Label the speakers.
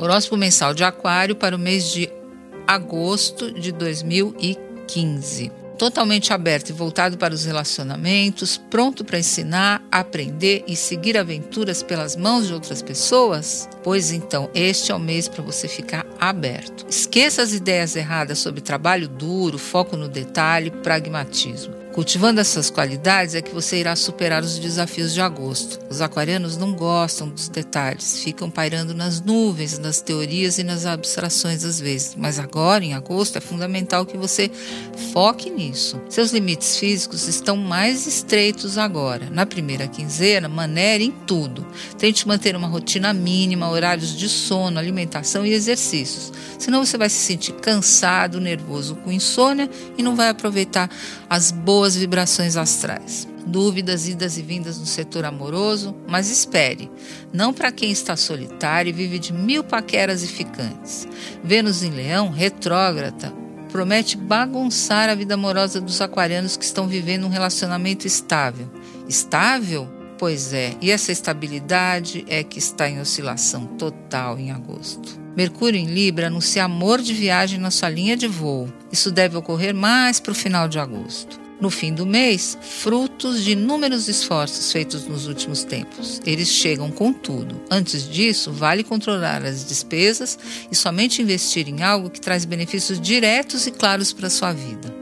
Speaker 1: Horóscopo mensal de Aquário para o mês de agosto de 2015 totalmente aberto e voltado para os relacionamentos, pronto para ensinar, aprender e seguir aventuras pelas mãos de outras pessoas? Pois então, este é o mês para você ficar aberto. Esqueça as ideias erradas sobre trabalho duro, foco no detalhe, pragmatismo. Cultivando essas qualidades é que você irá superar os desafios de agosto. Os aquarianos não gostam dos detalhes, ficam pairando nas nuvens, nas teorias e nas abstrações às vezes. Mas agora, em agosto, é fundamental que você foque nisso. Seus limites físicos estão mais estreitos agora. Na primeira quinzena, manere em tudo. Tente manter uma rotina mínima, horários de sono, alimentação e exercícios. Senão você vai se sentir cansado, nervoso com insônia e não vai aproveitar as boas vibrações astrais. Dúvidas, idas e vindas no setor amoroso, mas espere, não para quem está solitário e vive de mil paqueras e ficantes. Vênus em Leão, retrógrada, promete bagunçar a vida amorosa dos aquarianos que estão vivendo um relacionamento estável. Estável? Pois é, e essa estabilidade é que está em oscilação total em agosto. Mercúrio em Libra anuncia amor de viagem na sua linha de voo. Isso deve ocorrer mais para o final de agosto. No fim do mês, frutos de inúmeros esforços feitos nos últimos tempos. Eles chegam com tudo. Antes disso, vale controlar as despesas e somente investir em algo que traz benefícios diretos e claros para a sua vida.